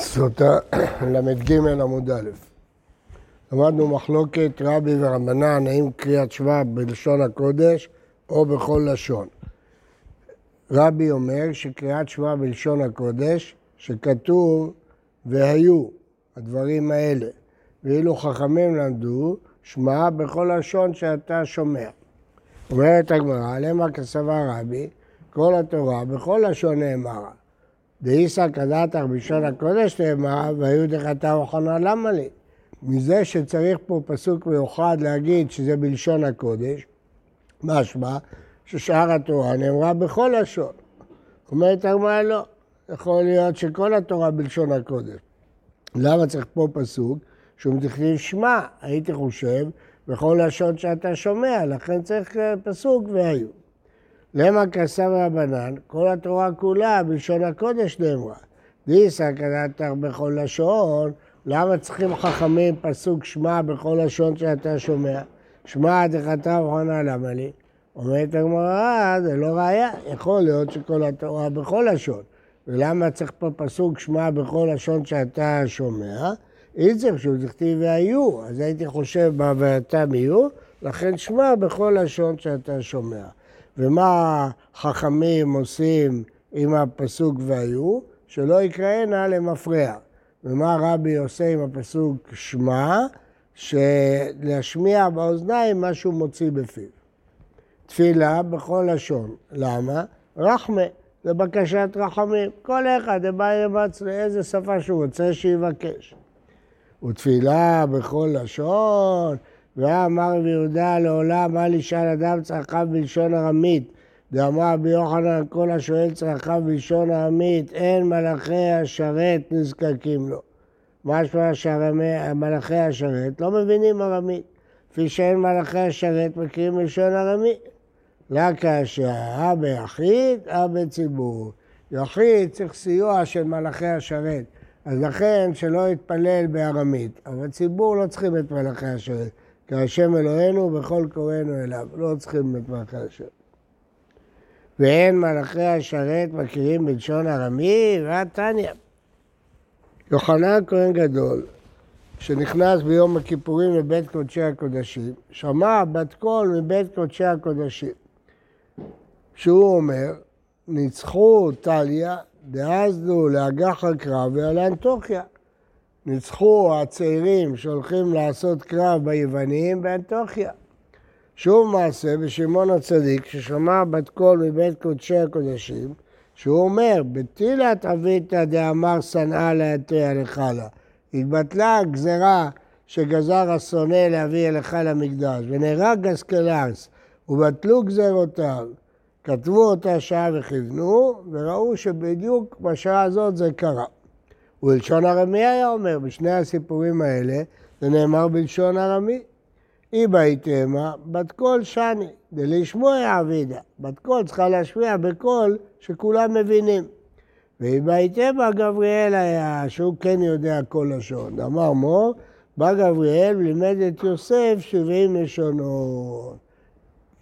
סוטה ל"ג עמוד א'. למדנו מחלוקת רבי ורבנן, האם קריאת שמע בלשון הקודש או בכל לשון. רבי אומר שקריאת שמע בלשון הקודש, שכתוב והיו הדברים האלה, ואילו חכמים למדו, שמע בכל לשון שאתה שומע. אומרת הגמרא, למה כסבה רבי, כל התורה בכל לשון נאמרה. דאיסא כדתך בלשון הקודש נאמר, והיו דחתה וחנה למה לי? מזה שצריך פה פסוק מיוחד להגיד שזה בלשון הקודש, משמע ששאר התורה נאמרה בכל לשון. אומרת הגמרא לא, יכול להיות שכל התורה בלשון הקודש. למה צריך פה פסוק? שהוא מתכנן שמע, הייתי חושב, בכל לשון שאתה שומע, לכן צריך פסוק והיו. למה כסב רבנן? כל התורה כולה בלשון הקודש נאמרה. דיסא כדתך בכל לשון, למה צריכים חכמים פסוק שמע בכל לשון שאתה שומע? שמע דחתה וחונה למה לי? אומרת הגמרא, זה לא ראייה, יכול להיות שכל התורה בכל לשון. ולמה צריך פה פסוק שמע בכל לשון שאתה שומע? איציק שהוא תכתיב והיו, אז הייתי חושב בהווייתם יהיו, לכן שמע בכל לשון שאתה שומע. ומה חכמים עושים עם הפסוק והיו? שלא יקראנה למפרע. ומה רבי עושה עם הפסוק שמע? שלהשמיע באוזניים מה שהוא מוציא בפיו. תפילה בכל לשון. למה? רחמה, זה בקשת רחמים. כל אחד, בא יבץ לאיזה שפה שהוא רוצה שיבקש. ותפילה בכל לשון, ואמר רבי יהודה לעולם, אל ישאל אדם צרכיו בלשון ארמית. דאמר רבי יוחנן, כל השואל צרכיו בלשון ארמית, אין מלאכי השרת נזקקים לו. משמע שמלאכי השרת לא מבינים ארמית, כפי שאין מלאכי השרת מכירים בלשון ארמית. לא כאשר אה ביחיד, אה בציבור. יחיד צריך סיוע של מלאכי השרת, אז לכן שלא יתפלל בארמית. אבל ציבור לא צריכים את מלאכי השרת. כי השם אלוהינו בכל קוראינו אליו, לא צריכים את מלאכי השרת. ואין מלאכי השרת מכירים בלשון ארמי, ועתניא. יוחנן כהן גדול, שנכנס ביום הכיפורים לבית קודשי הקודשים, שמע בת קול מבית קודשי הקודשים, שהוא אומר, ניצחו טליה, דאזנו לאגח הקרב ועל אנטוכיה. ניצחו הצעירים שהולכים לעשות קרב ביוונים באנטוכיה. שוב מעשה בשמעון הצדיק ששמע בת קול מבית קודשי הקודשים, שהוא אומר, בתילת אביתא דאמר שנאה להטריע לך לה. התבטלה הגזרה שגזר השונא להביא אליך למקדש, ונהרג אסקלס, ובטלו גזרותיו. כתבו אותה שעה וכיוונו, וראו שבדיוק בשעה הזאת זה קרה. ובלשון ארמי היה אומר, בשני הסיפורים האלה זה נאמר בלשון ארמי. איבעית אימא, בת קול שאני, דלאשמועי עבידא. בת קול צריכה להשמיע בקול שכולם מבינים. ואיבעית אימא גבריאל היה, שהוא כן יודע כל לשון. אמר מר, בא גבריאל ולימד את יוסף שבעים לשונות.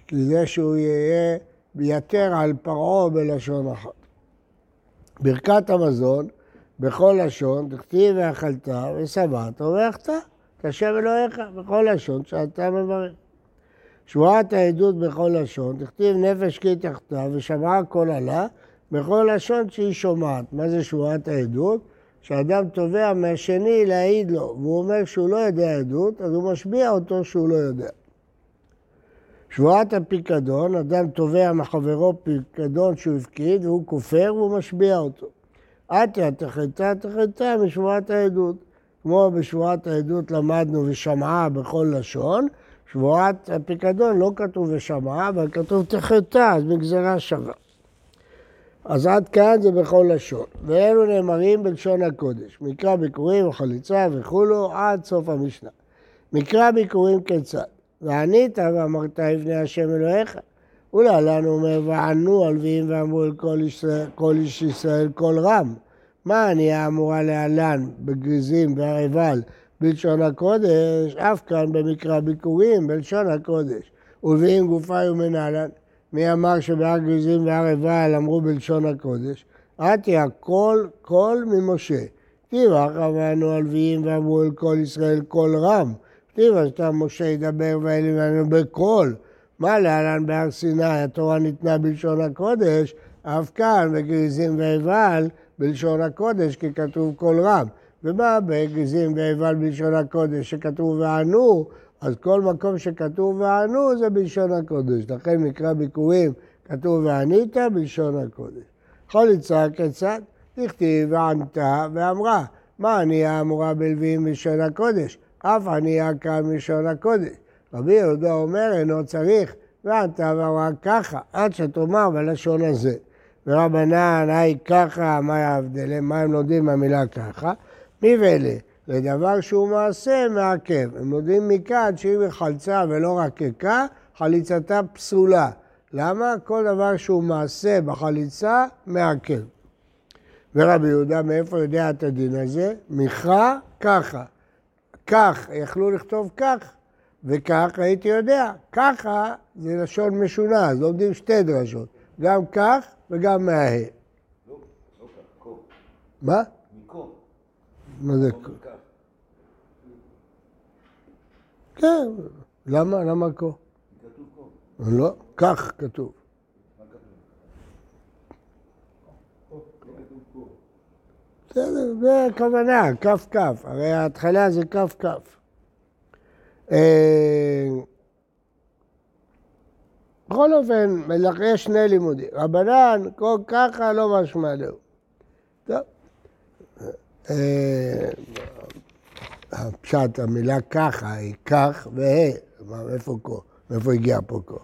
כי זה שהוא יהיה יתר על פרעה בלשון אחת. ברכת המזון בכל לשון, תכתיב ואכלת ושבעת וברכת, כשם אלוהיך, בכל לשון שאתה מברך. שבועת העדות בכל לשון, תכתיב נפש כי תחתיו ושמעה כל עלה, בכל לשון שהיא שומעת. מה זה שבועת העדות? שאדם תובע מהשני להעיד לו, והוא אומר שהוא לא יודע עדות, אז הוא משביע אותו שהוא לא יודע. שבועת הפיקדון, אדם תובע מחברו פיקדון שהוא הפקיד, והוא כופר והוא משביע אותו. עטיה תחתה תחתה משבועת העדות. כמו בשבועת העדות למדנו ושמעה בכל לשון, שבועת הפיקדון לא כתוב ושמעה, אבל כתוב תחתה, אז בגזרה שווה. אז עד כאן זה בכל לשון. ואלו נאמרים בלשון הקודש. מקרא ביקורים וחליצה וכולו עד סוף המשנה. מקרא ביקורים כיצד? וענית ואמרת אבני השם אלוהיך. ולהלן הוא אומר, וענו הלווים ואמרו אל כל, איש ישראל כל רם. מה אני אמורה להלן בגריזים והעבל בלשון הקודש, אף כאן במקרא ביקורים בלשון הקודש. ולווים גופייהו מנלן. מי אמר שבהר גריזים והר עיבל אמרו בלשון הקודש? אתיא קול קול ממשה. כתיב הכא וענו הלוויים ואמרו אל כל ישראל קול רם. כתיב התם משה ידבר והאלוהים יעננו בקול. מה להלן בהר סיני, התורה ניתנה בלשון הקודש, אף כאן בגריזים ועיבל בלשון הקודש, כי כתוב קול רם. ומה בגריזים ועיבל בלשון הקודש, שכתוב וענו, אז כל מקום שכתוב וענו זה בלשון הקודש. לכן מקרא ביקורים כתוב וענית בלשון הקודש. יכול לצעק כיצד? תכתיב וענתה ואמרה, מה ענייה אמורה בלווים בלשון הקודש? אף ענייה כאן בלשון הקודש. רבי יהודה אומר, אינו צריך, וענתה ואמרה ככה, עד שתאמר בלשון הזה. ורבנן, היי ככה, מה ההבדל? מה הם לומדים מהמילה ככה? מי ואלה? לדבר שהוא מעשה מעכב. הם לומדים מכאן שאם היא חלצה ולא רקקה, חליצתה פסולה. למה? כל דבר שהוא מעשה בחליצה מעכב. ורבי יהודה מאיפה יודע את הדין הזה? מכרע ככה. כך, יכלו לכתוב כך, וכך הייתי יודע. ככה זה לשון משונה, אז לומדים שתי דרשות. גם כך וגם מהה. לא, לא כך, מה? מקור. מה זה כה? כן, למה? למה כה? כתוב כה. לא, כך כתוב. בסדר, זה הכוונה, כף כף, הרי ההתחלה זה כף כף. בכל אופן, יש שני לימודים. רבנן, כל ככה לא משמע לו. טוב. אה, הפשט, המילה ככה היא כך וה', איפה כה? מאיפה הגיע פה כה?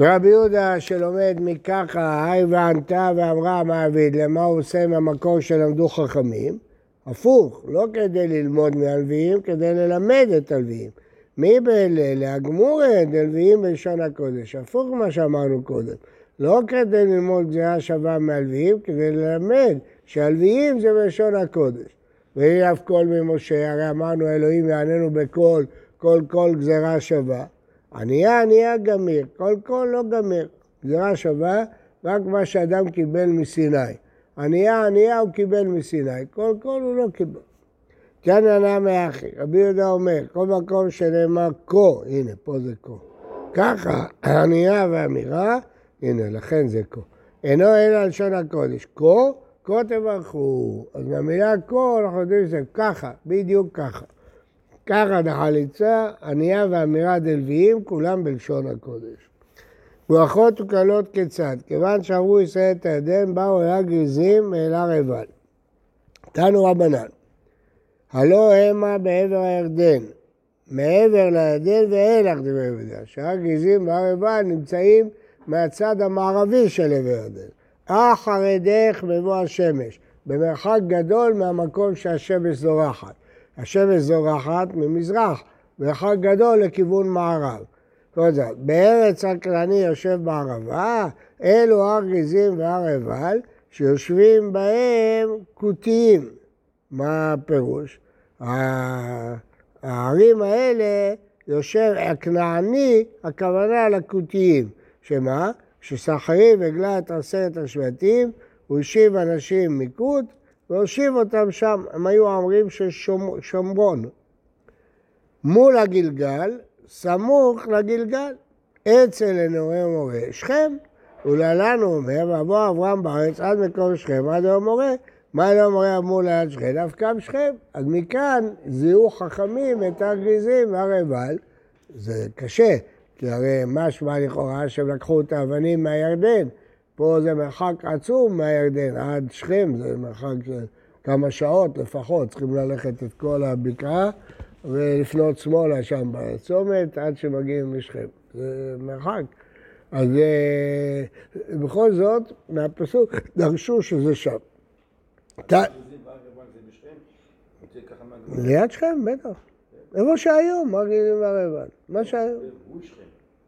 ורבי יהודה שלומד מככה, היי וענתה ואמרה מעביד, למה הוא עושה מהמקור שלמדו חכמים? הפוך, לא כדי ללמוד מהלוויים, כדי ללמד את הלוויים. מיבעי ליה לאגמורי דלוויים בלשון הקודש. הפוך ממה שאמרנו קודם. לא כדי ללמוד גזירה שווה מהלוויים, כדי ללמד שהלוויים זה בלשון הקודש. ויליף קול ממשה, הרי אמרנו אלוהים יעננו בקול, קול קול גזירה שווה. ענייה ענייה גמיר, קול קול לא גמיר. גזירה שווה רק מה שאדם קיבל מסיני. ענייה ענייה הוא קיבל מסיני, קול קול הוא לא קיבל. כאן ענה מאחי, רבי יהודה אומר, כל מקום שנאמר כה, הנה, פה זה כה. ככה, ענייה ואמירה, הנה, לכן זה כה. אינו אלא לשון הקודש. כה, כה תברכו. אז מהמילה כה אנחנו יודעים שזה ככה, בדיוק ככה. ככה דחליצה, ענייה ואמירה דלוויים, כולם בלשון הקודש. ברכות וקללות כיצד? כיוון שעברו ישראל את הירדן, באו אלה גריזים מאלה רבל. תנו רבנן, הלא המה בעבר הירדן, מעבר לירדן ואילך דבר יהודה, שהר גריזים והר נמצאים מהצד המערבי של עבר הירדן. אחרדך בבוא השמש, במרחק גדול מהמקום שהשמש זורחת. השמש זורחת ממזרח, מרחק גדול לכיוון מערב. כל זאת, בארץ הקרני יושב בערבה, אלו הר גזים והר עבל, שיושבים בהם כותיים. מה הפירוש? הערים האלה יושב, הכנעני, הכוונה לכותיים. שמה? שסחריב הגלה את עשרת השבטים, הוא השיב אנשים מכות, והושיב אותם שם, הם היו עמרים של שומרון. מול הגלגל, סמוך לגלגל, אצל אלוהי מורה שכם, ולהלן הוא אומר, ואבוא אברהם בארץ עד מקום שכם, עד היום מורה, מה אלוהי מורה אמור ליד שכם? אף קם שכם. אז מכאן זיהו חכמים את הר גריזים והר עיבל, זה קשה, כי הרי משמע לכאורה שהם לקחו את האבנים מהירדן. פה זה מרחק עצום מהירדן, עד שכם זה מרחק של כמה שעות לפחות, צריכים ללכת את כל הבקעה ולפנות שמאלה שם בצומת עד שמגיעים לשכם. זה מרחק. אז אה, בכל זאת, מהפסוק דרשו שזה שם. ליד שכם, בטח. איפה שהיום, מה גילים והרבן? מה שהיום.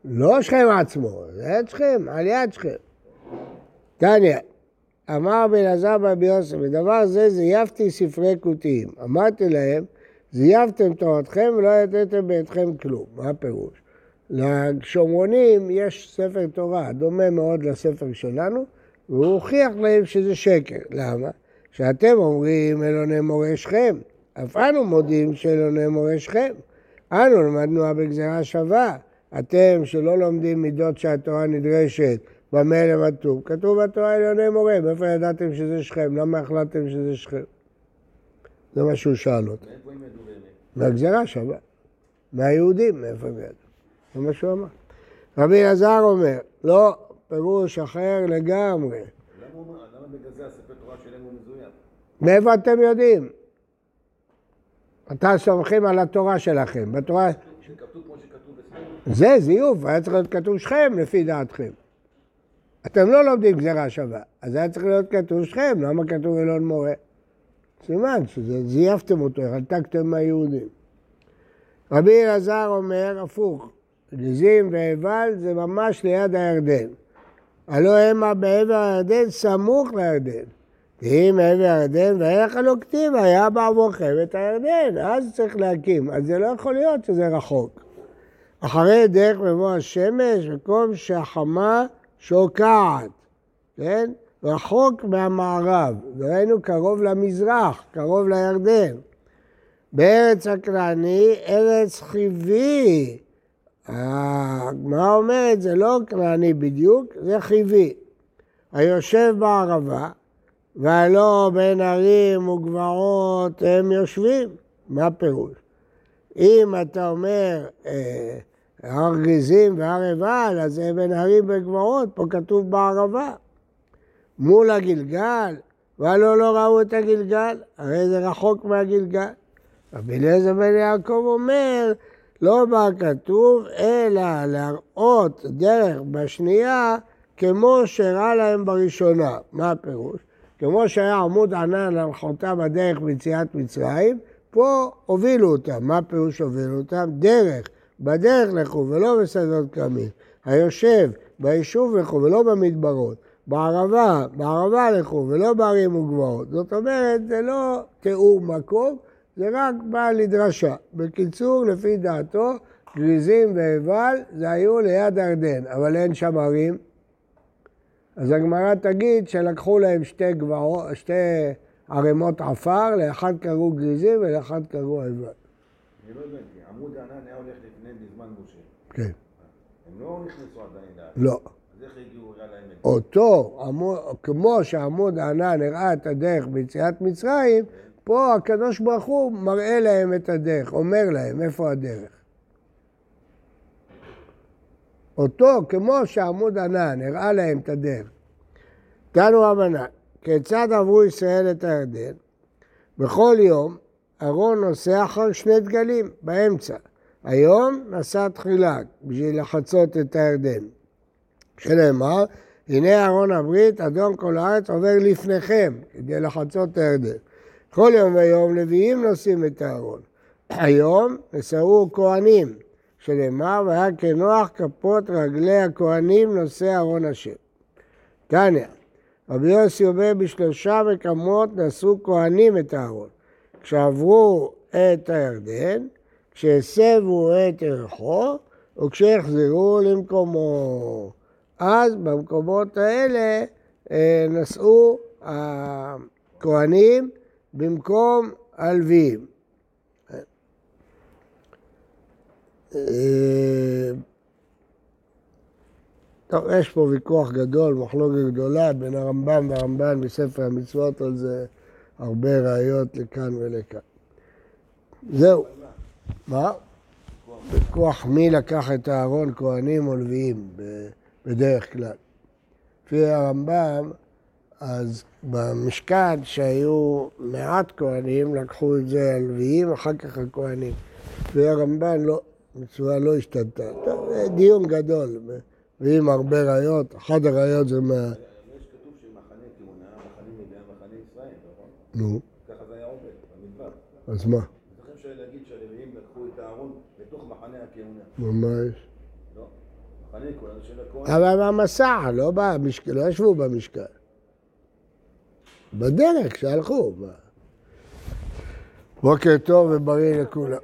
לא שכם עצמו, ליד שכם, על יד שכם. תניא, אמר רבי אלעזר ברבי יוסף, בדבר זה זייפתי ספרי כותיים. אמרתי להם, זייפתם תורתכם ולא יתתם בידכם כלום. מה הפירוש? לשומרונים יש ספר תורה, דומה מאוד לספר שלנו, והוא הוכיח להם שזה שקר. למה? שאתם אומרים אלוני מורה שכם, אף אנו מודים שאלוני מורה שכם. אנו למדנוה בגזירה שווה. אתם שלא לומדים מידות שהתורה נדרשת, במה למדתו? כתוב בתורה אלוני מורה, מאיפה ידעתם שזה שכם? למה החלטתם שזה שכם? זה מה שהוא שאל אותו. מאיפה הם ידעו באמת? מהגזירה שווה. מהיהודים, מאיפה הם ידעו? זה מה שהוא אמר. רבי אלעזר אומר, לא, פירוש אחר לגמרי. למה בגלל זה הספר תורה שלהם הוא מזויף? מאיפה אתם יודעים? אתה סומכים על התורה שלכם. בתורה... זה זיוף, היה צריך להיות כתוב שכם לפי דעתכם. אתם לא לומדים גזירה שווה, אז היה צריך להיות כתוב שכם, למה כתוב אלון מורה? סימן שזייפתם אותו, הרתקתם מהיהודים. רבי אלעזר אומר הפוך, גזים ועבל זה ממש ליד הירדן. הלא המה בעבר הירדן סמוך לירדן. תהי מעבר הירדן ואין לך לא כתיב, היה בעבורכם את הירדן, אז צריך להקים. אז זה לא יכול להיות שזה רחוק. אחרי דרך מבוא השמש, מקום שהחמה שוקעת, כן? רחוק מהמערב, וראינו קרוב למזרח, קרוב לירדן. בארץ הכנעני, ארץ חיבי. הגמרא אומרת, זה לא כנעני בדיוק, זה חיבי. היושב בערבה, והלא בין ערים וגבעות הם יושבים. מה פירוש? אם אתה אומר אה, הר גריזים והר עיבל, אז זה בין ערים וגבעות, פה כתוב בערבה. מול הגלגל, והלא לא ראו את הגלגל, הרי זה רחוק מהגלגל. רבי אליעזר בן יעקב אומר, לא מה כתוב, אלא להראות דרך בשנייה כמו שראה להם בראשונה. מה הפירוש? כמו שהיה עמוד ענן להנחותה בדרך ביציאת מצרים, פה הובילו אותם. מה פירוש הובילו אותם? דרך. בדרך לכו ולא בשדות כרמים. היושב ביישוב לכו ולא במדברות. בערבה, בערבה לכו ולא בערים וגבעות. זאת אומרת, זה לא תיאור מקום, זה רק בא לדרשה. בקיצור, לפי דעתו, גריזים ועבל זה היו ליד הירדן, אבל אין שם ערים. אז הגמרא תגיד שלקחו להם שתי, גבעות, שתי ערימות עפר, לאחד קראו גריזים ולאחד קראו עבל. אני לא הבנתי, עמוד הענן היה הולך לפני בזמן משה. כן. הם לא נכנסו עדיין לארץ. לא. אז איך הגיעו את זה? אותו, כמו שעמוד הענן הראה את הדרך ביציאת מצרים, פה הקדוש ברוך הוא מראה להם את הדרך, אומר להם איפה הדרך. אותו, כמו שעמוד ענן הראה להם את הדרך. תנו רבנן, כיצד עברו ישראל את הירדן? בכל יום אהרון נוסע אחר שני דגלים באמצע. היום נסע תחילה בשביל לחצות את הירדן. שנאמר, הנה אהרון הברית, אדום כל הארץ עובר לפניכם, כדי לחצות את הירדן. כל יום ויום לוויים נושאים את הארון. היום נסעו כהנים, שנאמר, והיה כנוח כפות רגלי הכהנים נושא ארון השם. תניא, רבי יוסי אומר בשלושה מקומות נשאו כהנים את הארון. כשעברו את הירדן, כשהסבו את ערכו, וכשיחזרו למקומו. אז במקומות האלה אה, נשאו הכהנים במקום הלוויים. אה, טוב, יש פה ויכוח גדול, מחלוקת גדולה בין הרמב"ם והרמב"ן בספר המצוות על זה הרבה ראיות לכאן ולכאן. זהו. מה? ויכוח מי לקח את הארון, כהנים או לוויים, בדרך כלל. לפי הרמב"ם, אז במשכן שהיו מעט כהנים, לקחו את זה הלוויים, אחר כך הכהנים. לפי הרמב"ן לא, המצווה לא השתנתה. זה דיון גדול, ועם הרבה ראיות, אחת הראיות זה מה... יש כתוב שמחנה כהונה, מחנה מדיין, מחנה ישראל, נכון? נו, ככה זה היה עובד, במדבר. אז מה? זוכרים שלהגיד שהלוויים לקחו את הארון לתוך מחנה הכהונה. ממש. לא. אבל במסע, לא במשכן, לא ישבו במשכן. בדרך שהלכו. בוקר טוב ובריא לכולם.